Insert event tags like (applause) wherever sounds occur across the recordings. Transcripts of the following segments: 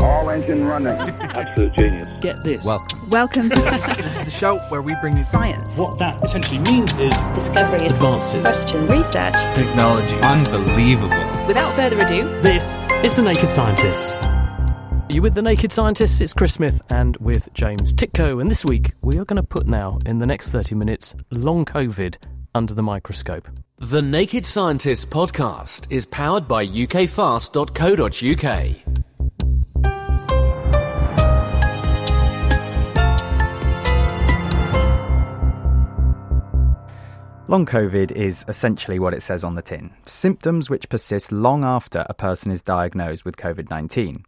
All engine running. (laughs) Absolute genius. Get this. Welcome. Welcome. this is the show where we bring you Science. What that essentially means is discoveries, advances, questions, research, technology. Unbelievable. Without further ado, this is The Naked Scientists. You with The Naked Scientists? It's Chris Smith and with James Tytko. And this week, we are going to put now, in the next 30 minutes, long COVID under the microscope. The Naked Scientists podcast is powered by ukfast.co.uk. Long COVID is essentially what it says on the tin symptoms which persist long after a person is diagnosed with COVID 19.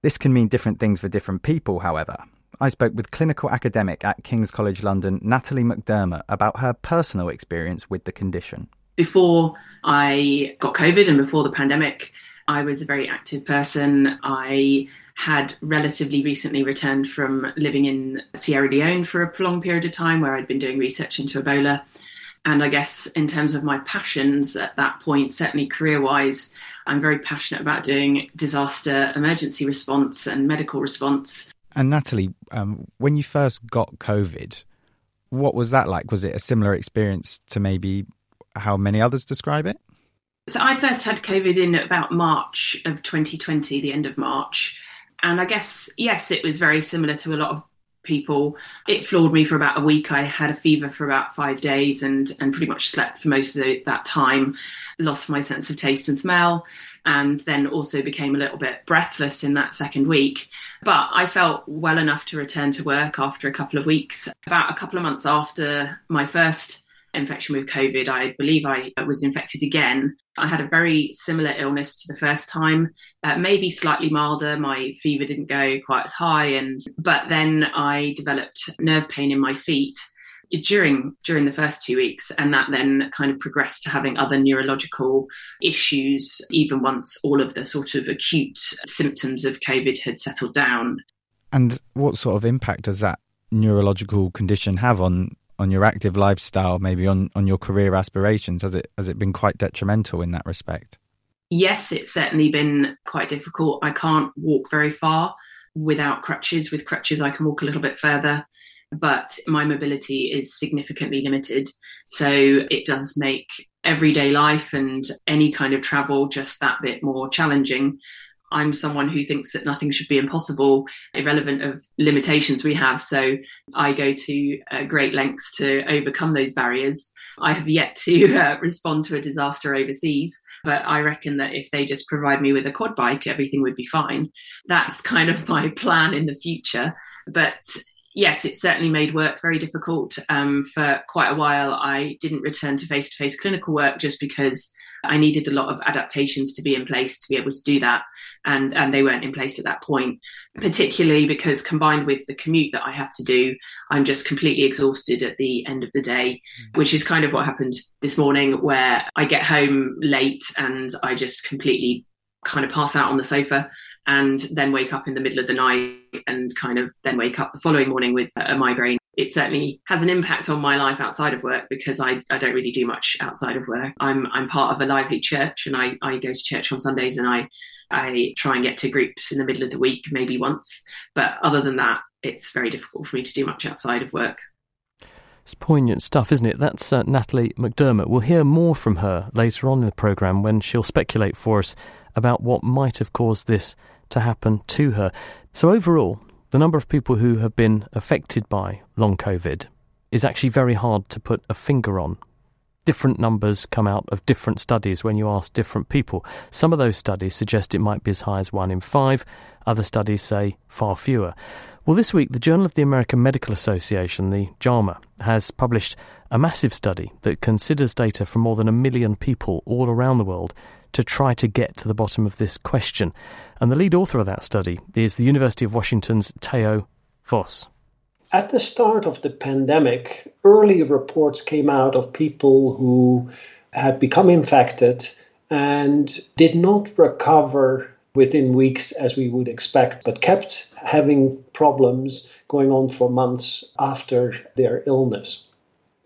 This can mean different things for different people, however. I spoke with clinical academic at King's College London, Natalie McDermott, about her personal experience with the condition. Before I got COVID and before the pandemic, I was a very active person. I had relatively recently returned from living in Sierra Leone for a prolonged period of time where I'd been doing research into Ebola. And I guess in terms of my passions at that point, certainly career wise, I'm very passionate about doing disaster emergency response and medical response. And Natalie, um, when you first got COVID, what was that like? Was it a similar experience to maybe how many others describe it? So I first had COVID in about March of 2020, the end of March. And I guess, yes, it was very similar to a lot of people. It floored me for about a week. I had a fever for about five days and, and pretty much slept for most of the, that time, lost my sense of taste and smell, and then also became a little bit breathless in that second week. But I felt well enough to return to work after a couple of weeks. About a couple of months after my first infection with COVID, I believe I was infected again. I had a very similar illness to the first time, uh, maybe slightly milder. My fever didn't go quite as high, and but then I developed nerve pain in my feet during during the first two weeks and that then kind of progressed to having other neurological issues even once all of the sort of acute symptoms of covid had settled down and what sort of impact does that neurological condition have on on your active lifestyle, maybe on, on your career aspirations? Has it has it been quite detrimental in that respect? Yes, it's certainly been quite difficult. I can't walk very far without crutches. With crutches, I can walk a little bit further, but my mobility is significantly limited. So it does make everyday life and any kind of travel just that bit more challenging. I'm someone who thinks that nothing should be impossible, irrelevant of limitations we have. So I go to uh, great lengths to overcome those barriers. I have yet to (laughs) uh, respond to a disaster overseas, but I reckon that if they just provide me with a quad bike, everything would be fine. That's kind of my (laughs) plan in the future. But yes, it certainly made work very difficult. Um, for quite a while, I didn't return to face to face clinical work just because I needed a lot of adaptations to be in place to be able to do that. And, and they weren't in place at that point, particularly because combined with the commute that I have to do, I'm just completely exhausted at the end of the day, mm. which is kind of what happened this morning, where I get home late and I just completely kind of pass out on the sofa and then wake up in the middle of the night and kind of then wake up the following morning with a migraine it certainly has an impact on my life outside of work because I, I don't really do much outside of work. I'm I'm part of a lively church and I, I go to church on Sundays and I I try and get to groups in the middle of the week, maybe once. But other than that, it's very difficult for me to do much outside of work. It's poignant stuff, isn't it? That's uh, Natalie McDermott. We'll hear more from her later on in the programme when she'll speculate for us about what might have caused this to happen to her. So, overall, the number of people who have been affected by long COVID is actually very hard to put a finger on. Different numbers come out of different studies when you ask different people. Some of those studies suggest it might be as high as one in five, other studies say far fewer. Well, this week, the Journal of the American Medical Association, the JAMA, has published a massive study that considers data from more than a million people all around the world to try to get to the bottom of this question. And the lead author of that study is the University of Washington's Theo Vos. At the start of the pandemic, early reports came out of people who had become infected and did not recover within weeks as we would expect, but kept having problems going on for months after their illness.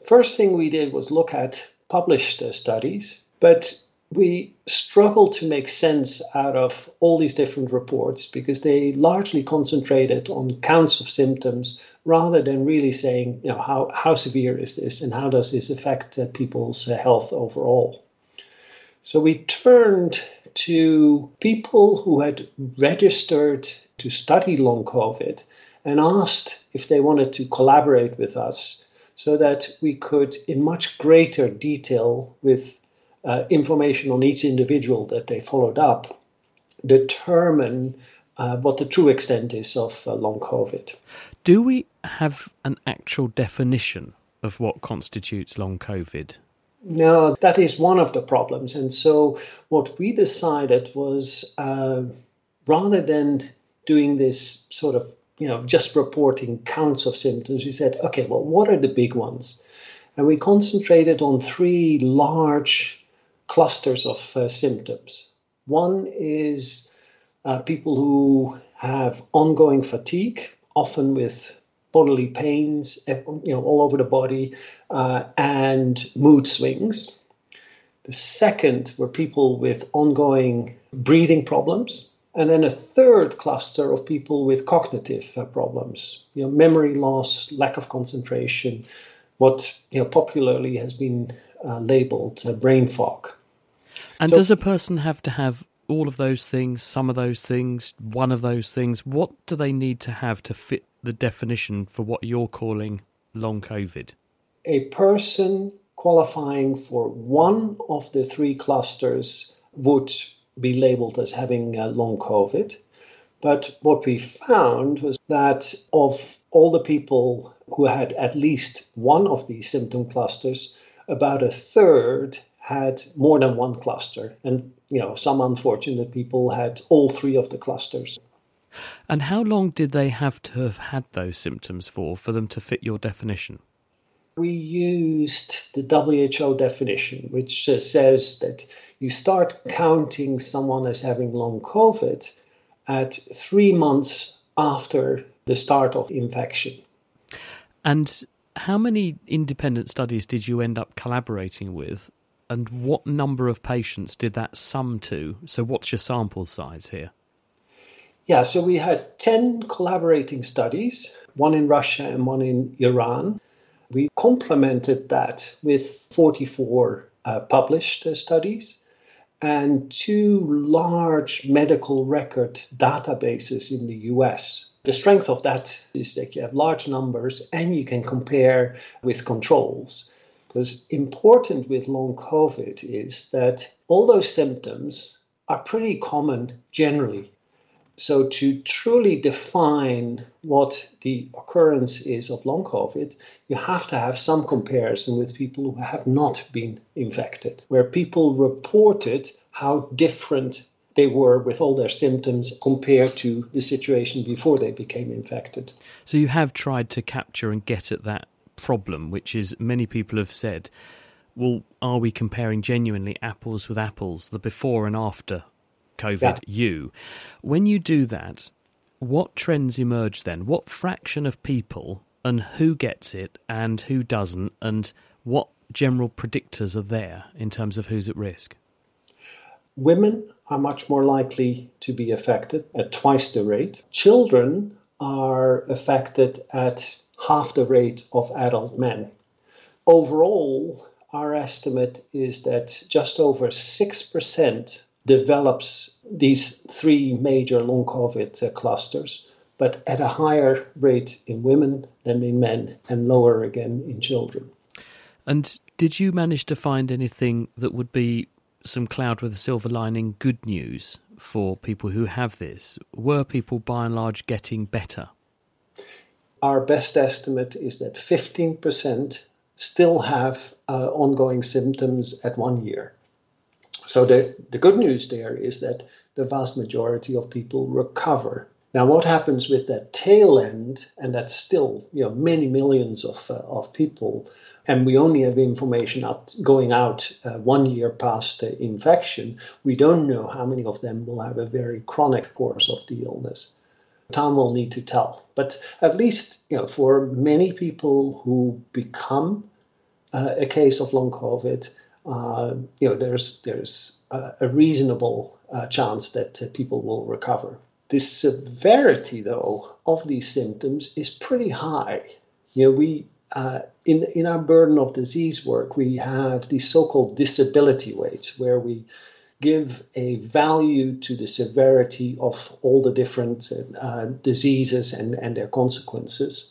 First thing we did was look at published studies, but we struggle to make sense out of all these different reports because they largely concentrated on counts of symptoms rather than really saying, you know, how, how severe is this and how does this affect uh, people's uh, health overall. So we turned to people who had registered to study long COVID and asked if they wanted to collaborate with us so that we could, in much greater detail, with uh, information on each individual that they followed up, determine uh, what the true extent is of uh, long COVID. Do we have an actual definition of what constitutes long COVID? No, that is one of the problems. And so, what we decided was uh, rather than doing this sort of, you know, just reporting counts of symptoms, we said, okay, well, what are the big ones? And we concentrated on three large clusters of uh, symptoms. One is uh, people who have ongoing fatigue, often with bodily pains, eh, you know, all over the body, uh, and mood swings. The second were people with ongoing breathing problems, and then a third cluster of people with cognitive uh, problems, you know, memory loss, lack of concentration, what you know popularly has been uh, labeled brain fog. And so, does a person have to have all of those things, some of those things, one of those things? What do they need to have to fit the definition for what you're calling long COVID? A person qualifying for one of the three clusters would be labeled as having uh, long COVID. But what we found was that of all the people who had at least one of these symptom clusters, about a third had more than one cluster. And, you know, some unfortunate people had all three of the clusters. And how long did they have to have had those symptoms for, for them to fit your definition? We used the WHO definition, which says that you start counting someone as having long COVID at three months after the start of infection. And how many independent studies did you end up collaborating with and what number of patients did that sum to? So, what's your sample size here? Yeah, so we had 10 collaborating studies, one in Russia and one in Iran. We complemented that with 44 uh, published uh, studies and two large medical record databases in the US. The strength of that is that you have large numbers and you can compare with controls. Because important with long COVID is that all those symptoms are pretty common generally. So, to truly define what the occurrence is of long COVID, you have to have some comparison with people who have not been infected, where people reported how different they were with all their symptoms compared to the situation before they became infected. So, you have tried to capture and get at that problem, which is many people have said, well, are we comparing genuinely apples with apples, the before and after COVID yeah. you? When you do that, what trends emerge then? What fraction of people and who gets it and who doesn't, and what general predictors are there in terms of who's at risk? Women are much more likely to be affected at twice the rate. Children are affected at half the rate of adult men. Overall, our estimate is that just over 6% develops these three major long COVID uh, clusters, but at a higher rate in women than in men and lower again in children. And did you manage to find anything that would be some cloud with a silver lining good news for people who have this? Were people by and large getting better? Our best estimate is that 15% still have uh, ongoing symptoms at one year. So the, the good news there is that the vast majority of people recover. Now, what happens with that tail end, and that's still you know many millions of, uh, of people, and we only have information out, going out uh, one year past uh, infection, we don't know how many of them will have a very chronic course of the illness. Time will need to tell. But at least, you know, for many people who become uh, a case of long COVID, uh, you know, there's there's a, a reasonable uh, chance that uh, people will recover. The severity, though, of these symptoms is pretty high. You know, we uh, in in our burden of disease work, we have these so-called disability weights, where we give a value to the severity of all the different uh, diseases and, and their consequences.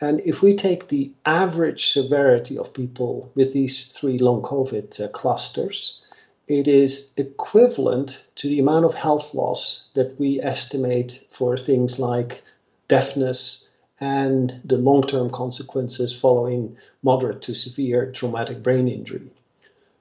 And if we take the average severity of people with these three long COVID uh, clusters, it is equivalent to the amount of health loss that we estimate for things like deafness and the long term consequences following moderate to severe traumatic brain injury.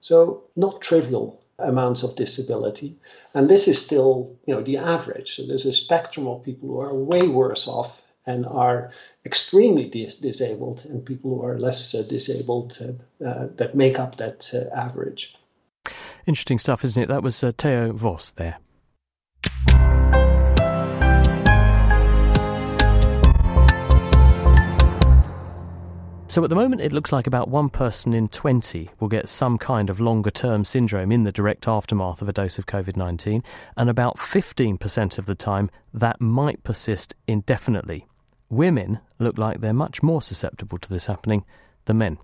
So, not trivial amounts of disability. And this is still, you know, the average. So there's a spectrum of people who are way worse off and are extremely dis- disabled, and people who are less uh, disabled uh, uh, that make up that uh, average. Interesting stuff, isn't it? That was uh, Theo Vos there. So at the moment, it looks like about one person in 20 will get some kind of longer term syndrome in the direct aftermath of a dose of COVID 19, and about 15% of the time that might persist indefinitely. Women look like they're much more susceptible to this happening than men.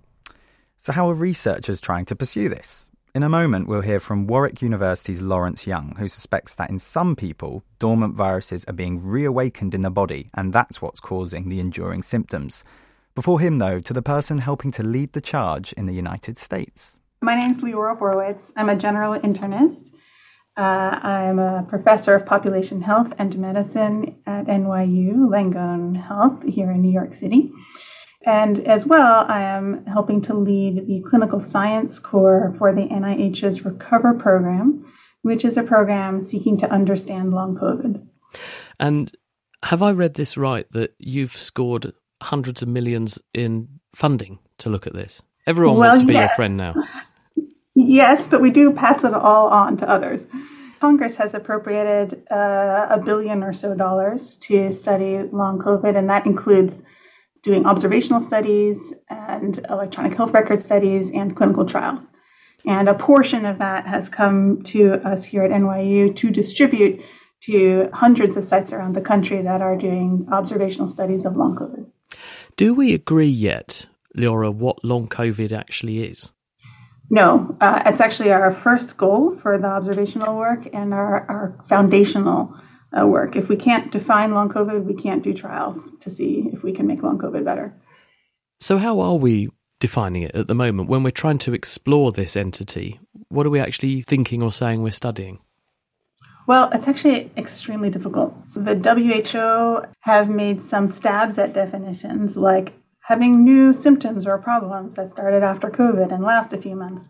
So, how are researchers trying to pursue this? In a moment, we'll hear from Warwick University's Lawrence Young, who suspects that in some people, dormant viruses are being reawakened in the body, and that's what's causing the enduring symptoms. Before him, though, to the person helping to lead the charge in the United States. My name is Leora Horwitz. I'm a general internist. Uh, I'm a professor of population health and medicine at NYU Langone Health here in New York City. And as well, I am helping to lead the clinical science core for the NIH's Recover program, which is a program seeking to understand long COVID. And have I read this right that you've scored hundreds of millions in funding to look at this. Everyone well, wants to be yes. your friend now. (laughs) Yes, but we do pass it all on to others. Congress has appropriated uh, a billion or so dollars to study long COVID, and that includes doing observational studies and electronic health record studies and clinical trials. And a portion of that has come to us here at NYU to distribute to hundreds of sites around the country that are doing observational studies of long COVID. Do we agree yet, Laura, what long COVID actually is? No, uh, it's actually our first goal for the observational work and our, our foundational uh, work. If we can't define long COVID, we can't do trials to see if we can make long COVID better. So, how are we defining it at the moment when we're trying to explore this entity? What are we actually thinking or saying we're studying? Well, it's actually extremely difficult. The WHO have made some stabs at definitions like having new symptoms or problems that started after COVID and last a few months.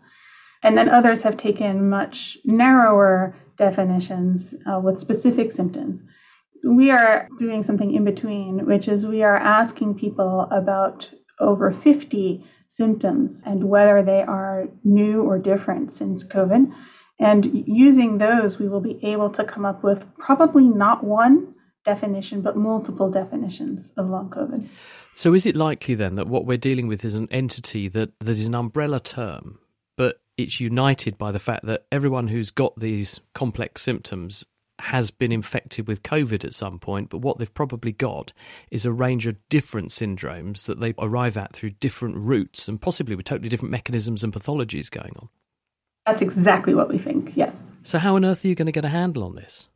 And then others have taken much narrower definitions uh, with specific symptoms. We are doing something in between, which is we are asking people about over 50 symptoms and whether they are new or different since COVID and using those, we will be able to come up with probably not one definition, but multiple definitions of long COVID. So, is it likely then that what we're dealing with is an entity that, that is an umbrella term, but it's united by the fact that everyone who's got these complex symptoms has been infected with COVID at some point, but what they've probably got is a range of different syndromes that they arrive at through different routes and possibly with totally different mechanisms and pathologies going on? That's exactly what we think, yes. So, how on earth are you going to get a handle on this?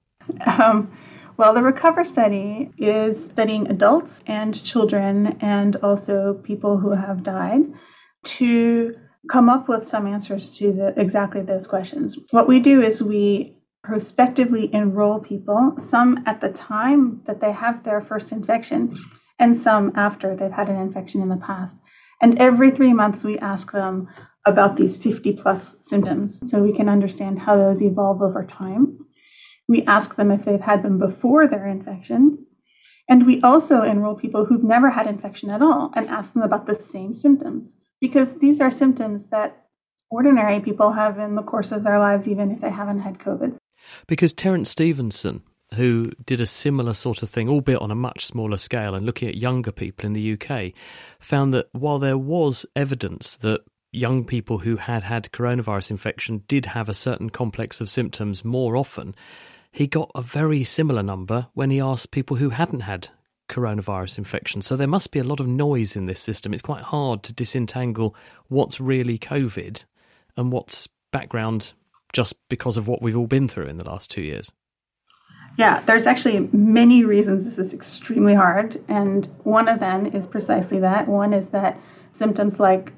Um, well, the Recover study is studying adults and children and also people who have died to come up with some answers to the, exactly those questions. What we do is we prospectively enroll people, some at the time that they have their first infection, and some after they've had an infection in the past. And every three months, we ask them about these 50 plus symptoms so we can understand how those evolve over time. We ask them if they've had them before their infection. And we also enroll people who've never had infection at all and ask them about the same symptoms because these are symptoms that ordinary people have in the course of their lives, even if they haven't had COVID. Because Terence Stephenson, who did a similar sort of thing, albeit on a much smaller scale, and looking at younger people in the UK, found that while there was evidence that young people who had had coronavirus infection did have a certain complex of symptoms more often, he got a very similar number when he asked people who hadn't had coronavirus infection. So there must be a lot of noise in this system. It's quite hard to disentangle what's really COVID and what's background just because of what we've all been through in the last two years. Yeah, there's actually many reasons this is extremely hard. And one of them is precisely that. One is that symptoms like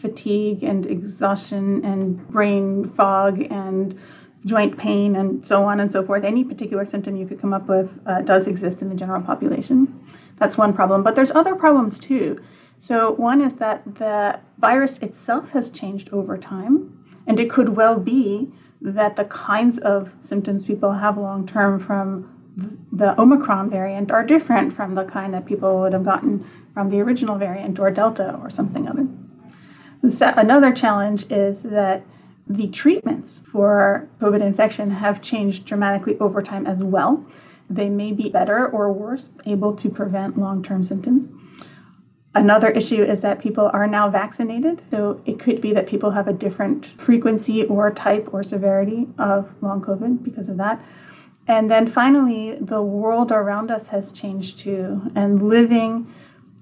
fatigue and exhaustion and brain fog and joint pain and so on and so forth, any particular symptom you could come up with uh, does exist in the general population. That's one problem. But there's other problems too. So, one is that the virus itself has changed over time, and it could well be that the kinds of symptoms people have long term from the Omicron variant are different from the kind that people would have gotten from the original variant or Delta or something other. Another challenge is that the treatments for COVID infection have changed dramatically over time as well. They may be better or worse, able to prevent long term symptoms. Another issue is that people are now vaccinated, so it could be that people have a different frequency or type or severity of long COVID because of that. And then finally, the world around us has changed too, and living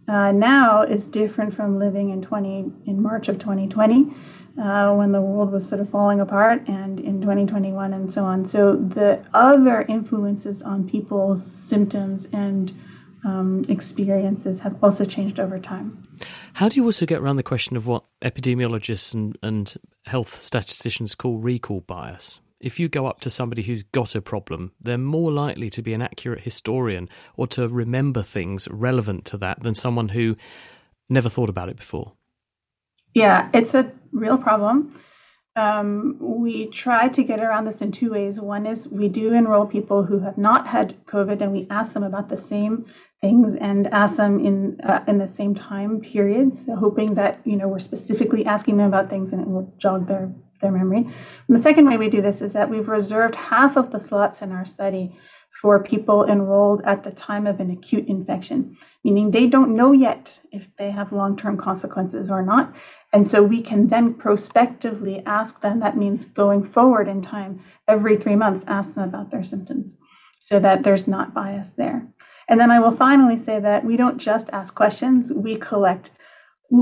uh, now is different from living in 20 in March of 2020 uh, when the world was sort of falling apart, and in 2021 and so on. So the other influences on people's symptoms and um, experiences have also changed over time. How do you also get around the question of what epidemiologists and, and health statisticians call recall bias? If you go up to somebody who's got a problem, they're more likely to be an accurate historian or to remember things relevant to that than someone who never thought about it before. Yeah, it's a real problem. Um, we try to get around this in two ways. One is we do enroll people who have not had COVID, and we ask them about the same things and ask them in uh, in the same time periods, hoping that you know we're specifically asking them about things and it will jog their their memory. And the second way we do this is that we've reserved half of the slots in our study for people enrolled at the time of an acute infection, meaning they don't know yet if they have long term consequences or not. And so we can then prospectively ask them, that means going forward in time, every three months, ask them about their symptoms so that there's not bias there. And then I will finally say that we don't just ask questions, we collect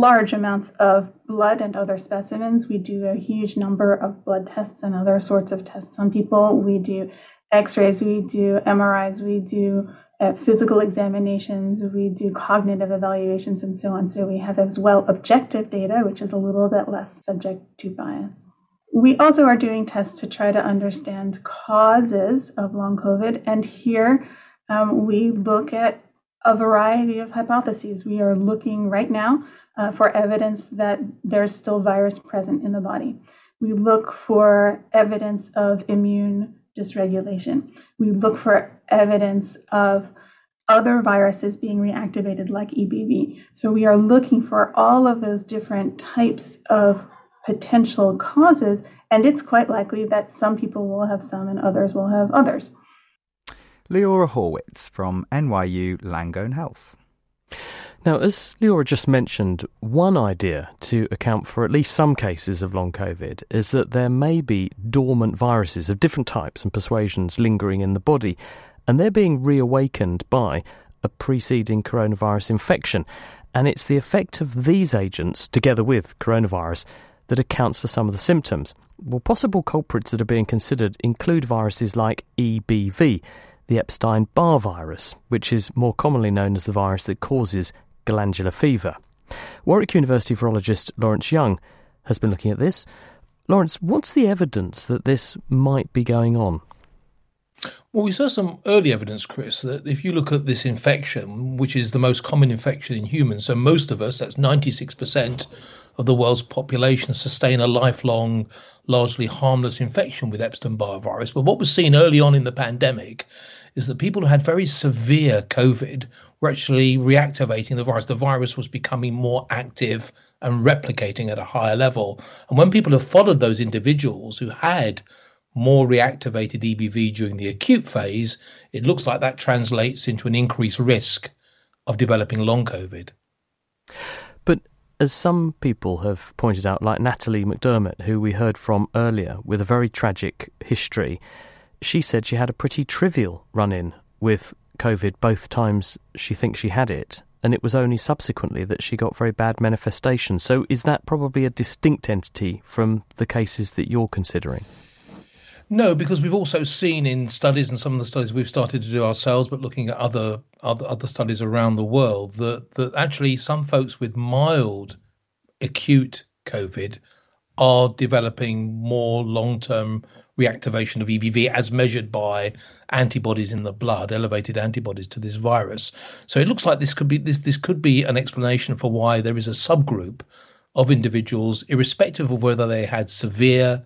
large amounts of blood and other specimens. We do a huge number of blood tests and other sorts of tests on people. We do x rays, we do MRIs, we do uh, physical examinations, we do cognitive evaluations, and so on. So we have as well objective data, which is a little bit less subject to bias. We also are doing tests to try to understand causes of long COVID, and here um, we look at a variety of hypotheses. We are looking right now uh, for evidence that there's still virus present in the body. We look for evidence of immune dysregulation. We look for evidence of other viruses being reactivated, like EBV. So we are looking for all of those different types of potential causes, and it's quite likely that some people will have some and others will have others. Leora Horwitz from NYU Langone Health. Now, as Leora just mentioned, one idea to account for at least some cases of long COVID is that there may be dormant viruses of different types and persuasions lingering in the body, and they're being reawakened by a preceding coronavirus infection. And it's the effect of these agents, together with coronavirus, that accounts for some of the symptoms. Well, possible culprits that are being considered include viruses like EBV, the Epstein Barr virus, which is more commonly known as the virus that causes glandular fever. Warwick University virologist Lawrence Young has been looking at this. Lawrence, what's the evidence that this might be going on? Well, we saw some early evidence, Chris, that if you look at this infection, which is the most common infection in humans, so most of us, that's 96% of the world's population, sustain a lifelong, largely harmless infection with Epstein Barr virus. But what was seen early on in the pandemic is that people who had very severe COVID were actually reactivating the virus. The virus was becoming more active and replicating at a higher level. And when people have followed those individuals who had more reactivated EBV during the acute phase, it looks like that translates into an increased risk of developing long COVID. As some people have pointed out, like Natalie McDermott, who we heard from earlier, with a very tragic history, she said she had a pretty trivial run in with COVID both times she thinks she had it, and it was only subsequently that she got very bad manifestations. So, is that probably a distinct entity from the cases that you're considering? No, because we've also seen in studies and some of the studies we've started to do ourselves, but looking at other other, other studies around the world, that that actually some folks with mild acute COVID are developing more long term reactivation of EBV as measured by antibodies in the blood, elevated antibodies to this virus. So it looks like this could be this this could be an explanation for why there is a subgroup of individuals, irrespective of whether they had severe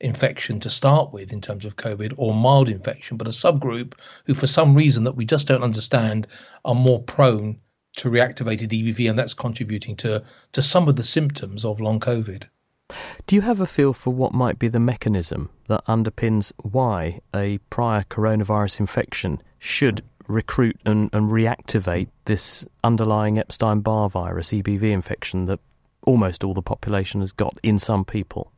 infection to start with in terms of COVID or mild infection, but a subgroup who, for some reason that we just don't understand, are more prone to reactivated EBV, and that's contributing to to some of the symptoms of long COVID. Do you have a feel for what might be the mechanism that underpins why a prior coronavirus infection should recruit and, and reactivate this underlying Epstein Barr virus, EBV infection, that almost all the population has got in some people?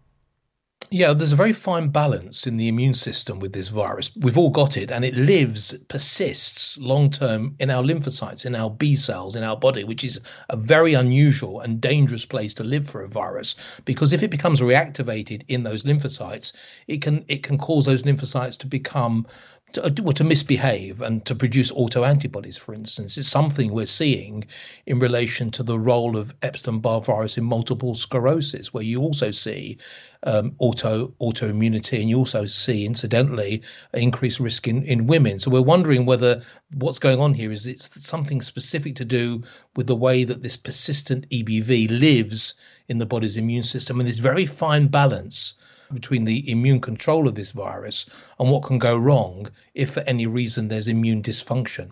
Yeah, there's a very fine balance in the immune system with this virus. We've all got it, and it lives, persists long term in our lymphocytes, in our B cells, in our body, which is a very unusual and dangerous place to live for a virus. Because if it becomes reactivated in those lymphocytes, it can it can cause those lymphocytes to become to, uh, to misbehave and to produce autoantibodies, for instance, is something we're seeing in relation to the role of Epstein-Barr virus in multiple sclerosis, where you also see um, auto autoimmunity, and you also see, incidentally, increased risk in, in women. So we're wondering whether what's going on here is it's something specific to do with the way that this persistent EBV lives in the body's immune system, and this very fine balance between the immune control of this virus and what can go wrong if for any reason there's immune dysfunction.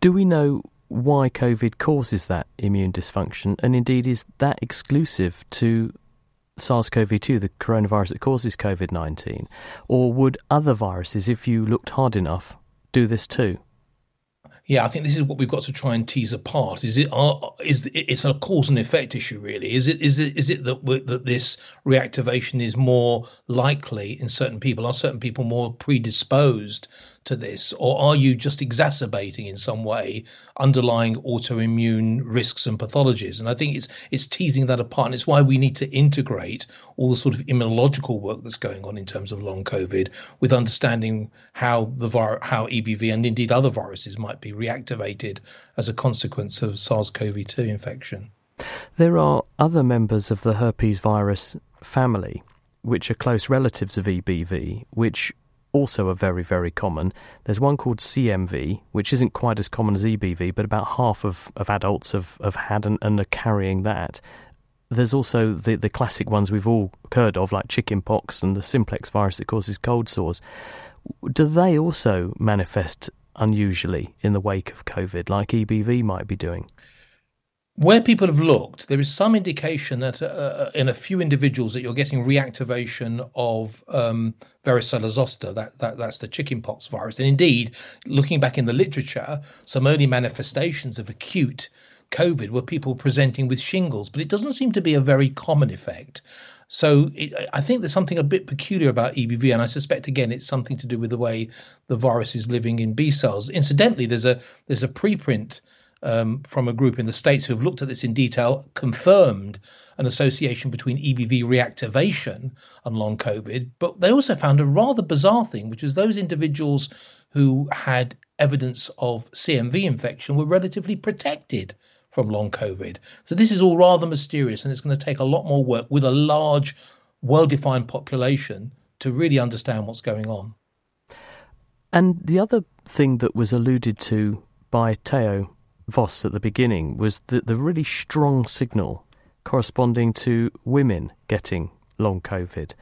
Do we know why COVID causes that immune dysfunction? And indeed, is that exclusive to SARS CoV 2, the coronavirus that causes COVID 19? Or would other viruses, if you looked hard enough, do this too? Yeah, I think this is what we've got to try and tease apart. Is it it's a cause and effect issue really? Is it is it is it that that this reactivation is more likely in certain people? Are certain people more predisposed to this, or are you just exacerbating in some way underlying autoimmune risks and pathologies? And I think it's it's teasing that apart, and it's why we need to integrate all the sort of immunological work that's going on in terms of long COVID with understanding how the vir- how EBV and indeed other viruses might be reactivated as a consequence of SARS-CoV-2 infection. There are other members of the herpes virus family which are close relatives of EBV, which also are very, very common. There's one called CMV, which isn't quite as common as EBV, but about half of, of adults have, have had and, and are carrying that. There's also the, the classic ones we've all heard of, like chickenpox and the simplex virus that causes cold sores. Do they also manifest unusually in the wake of COVID, like EBV might be doing? Where people have looked, there is some indication that uh, uh, in a few individuals that you're getting reactivation of um, varicella zoster, that, that that's the chickenpox virus. And indeed, looking back in the literature, some early manifestations of acute COVID were people presenting with shingles, but it doesn't seem to be a very common effect. So it, I think there's something a bit peculiar about EBV, and I suspect again it's something to do with the way the virus is living in B cells. Incidentally, there's a there's a preprint um, from a group in the States who have looked at this in detail, confirmed an association between EBV reactivation and long COVID. But they also found a rather bizarre thing, which is those individuals who had evidence of CMV infection were relatively protected from long COVID. So this is all rather mysterious, and it's going to take a lot more work with a large, well defined population to really understand what's going on. And the other thing that was alluded to by Theo Vos at the beginning was the, the really strong signal corresponding to women getting long COVID.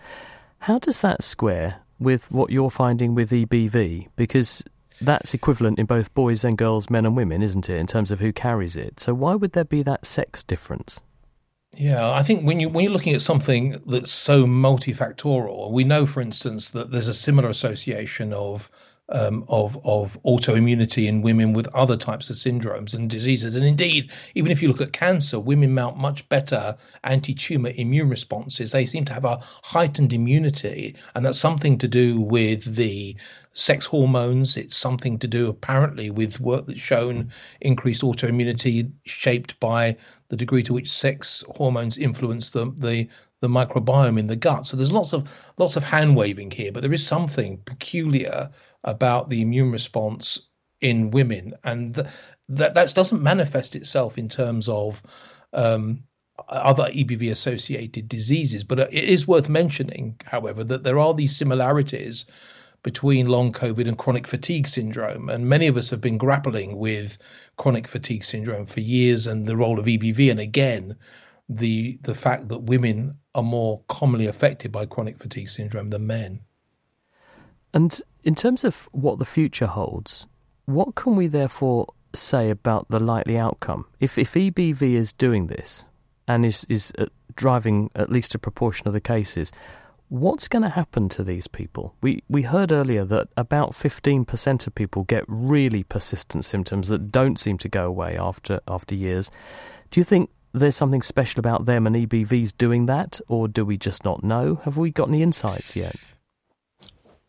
How does that square with what you're finding with EBV? Because that's equivalent in both boys and girls, men and women, isn't it, in terms of who carries it? So why would there be that sex difference? Yeah, I think when you when you're looking at something that's so multifactorial, we know, for instance, that there's a similar association of um, of of autoimmunity in women with other types of syndromes and diseases. And indeed, even if you look at cancer, women mount much better anti-tumor immune responses. They seem to have a heightened immunity, and that's something to do with the sex hormones. It's something to do apparently with work that's shown increased autoimmunity shaped by the degree to which sex hormones influence the the the microbiome in the gut. So there's lots of lots of hand waving here, but there is something peculiar about the immune response in women, and th- that that doesn't manifest itself in terms of um, other EBV associated diseases. But it is worth mentioning, however, that there are these similarities between long COVID and chronic fatigue syndrome. And many of us have been grappling with chronic fatigue syndrome for years and the role of EBV. And again, the the fact that women are more commonly affected by chronic fatigue syndrome than men. And in terms of what the future holds, what can we therefore say about the likely outcome? If if EBV is doing this and is is uh, driving at least a proportion of the cases, what's going to happen to these people? We we heard earlier that about 15% of people get really persistent symptoms that don't seem to go away after after years. Do you think there's something special about them and EBVs doing that, or do we just not know? Have we got any insights yet?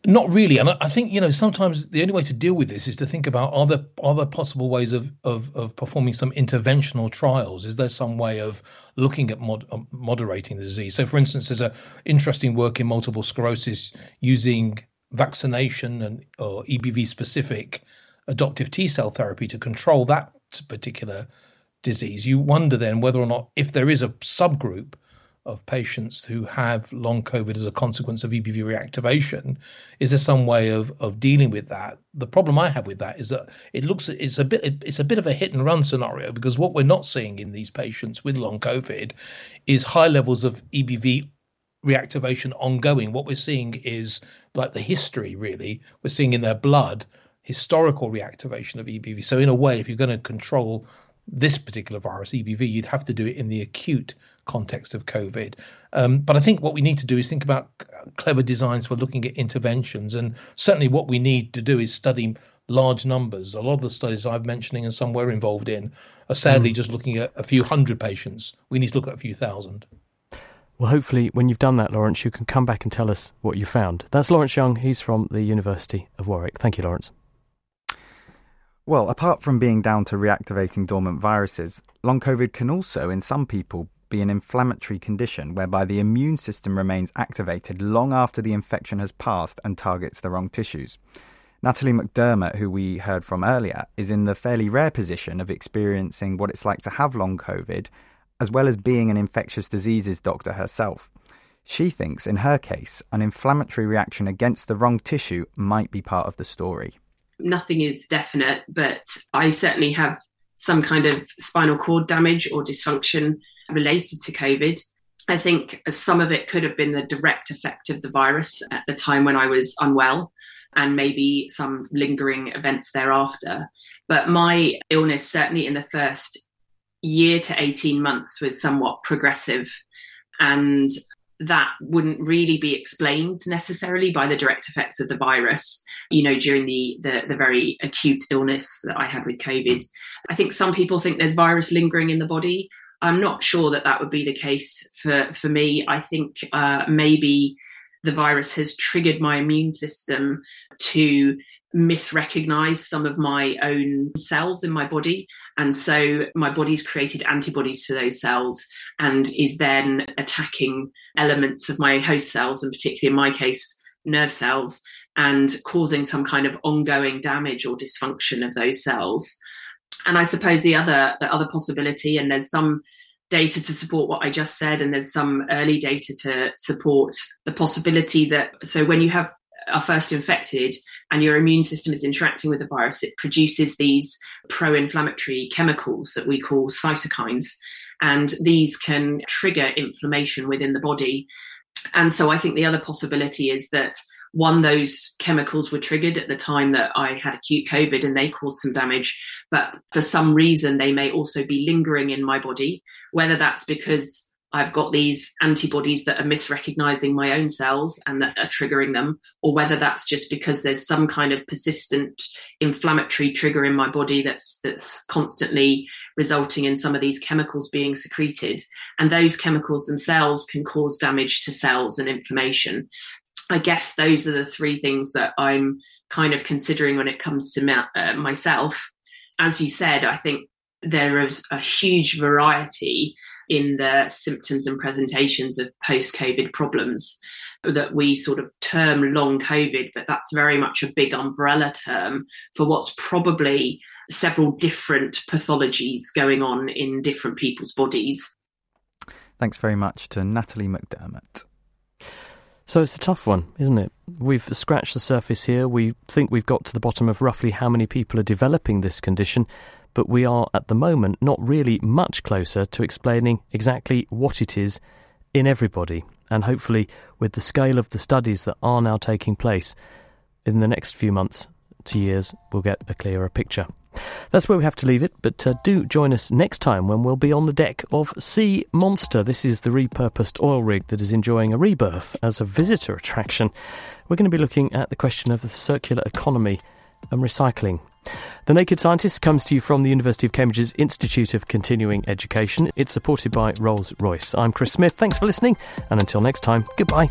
Not really, and I think you know sometimes the only way to deal with this is to think about are there are there possible ways of of, of performing some interventional trials? Is there some way of looking at mod, moderating the disease? So, for instance, there's a interesting work in multiple sclerosis using vaccination and or EBV specific adoptive T cell therapy to control that particular disease, you wonder then whether or not, if there is a subgroup of patients who have long COVID as a consequence of EBV reactivation, is there some way of of dealing with that? The problem I have with that is that it looks it's a bit it's a bit of a hit and run scenario because what we're not seeing in these patients with long COVID is high levels of EBV reactivation ongoing. What we're seeing is like the history really. We're seeing in their blood historical reactivation of EBV. So in a way, if you're going to control this particular virus, EBV, you'd have to do it in the acute context of COVID. Um, but I think what we need to do is think about clever designs for looking at interventions. And certainly what we need to do is study large numbers. A lot of the studies I'm mentioning and some we're involved in are sadly mm. just looking at a few hundred patients. We need to look at a few thousand. Well, hopefully, when you've done that, Lawrence, you can come back and tell us what you found. That's Lawrence Young. He's from the University of Warwick. Thank you, Lawrence. Well, apart from being down to reactivating dormant viruses, long COVID can also, in some people, be an inflammatory condition whereby the immune system remains activated long after the infection has passed and targets the wrong tissues. Natalie McDermott, who we heard from earlier, is in the fairly rare position of experiencing what it's like to have long COVID, as well as being an infectious diseases doctor herself. She thinks, in her case, an inflammatory reaction against the wrong tissue might be part of the story nothing is definite, but I certainly have some kind of spinal cord damage or dysfunction related to COVID. I think some of it could have been the direct effect of the virus at the time when I was unwell and maybe some lingering events thereafter. But my illness, certainly in the first year to 18 months, was somewhat progressive. And that wouldn't really be explained necessarily by the direct effects of the virus you know during the, the, the very acute illness that i had with covid. I think some people think there's virus lingering in the body. I'm not sure that that would be the case for for me. I think uh, maybe the virus has triggered my immune system to misrecognize some of my own cells in my body. And so my body's created antibodies to those cells and is then attacking elements of my host cells, and particularly in my case, nerve cells, and causing some kind of ongoing damage or dysfunction of those cells. And I suppose the other the other possibility, and there's some data to support what I just said, and there's some early data to support the possibility that so when you have are first infected and your immune system is interacting with the virus, it produces these pro inflammatory chemicals that we call cytokines. And these can trigger inflammation within the body. And so I think the other possibility is that one, those chemicals were triggered at the time that I had acute COVID and they caused some damage. But for some reason, they may also be lingering in my body, whether that's because I've got these antibodies that are misrecognizing my own cells and that are triggering them, or whether that's just because there's some kind of persistent inflammatory trigger in my body that's that's constantly resulting in some of these chemicals being secreted. And those chemicals themselves can cause damage to cells and inflammation. I guess those are the three things that I'm kind of considering when it comes to ma- uh, myself. As you said, I think there is a huge variety in the symptoms and presentations of post COVID problems that we sort of term long COVID, but that's very much a big umbrella term for what's probably several different pathologies going on in different people's bodies. Thanks very much to Natalie McDermott. So it's a tough one, isn't it? We've scratched the surface here. We think we've got to the bottom of roughly how many people are developing this condition, but we are at the moment not really much closer to explaining exactly what it is in everybody. And hopefully, with the scale of the studies that are now taking place in the next few months to years, we'll get a clearer picture. That's where we have to leave it, but uh, do join us next time when we'll be on the deck of Sea Monster. This is the repurposed oil rig that is enjoying a rebirth as a visitor attraction. We're going to be looking at the question of the circular economy and recycling. The Naked Scientist comes to you from the University of Cambridge's Institute of Continuing Education. It's supported by Rolls Royce. I'm Chris Smith. Thanks for listening, and until next time, goodbye.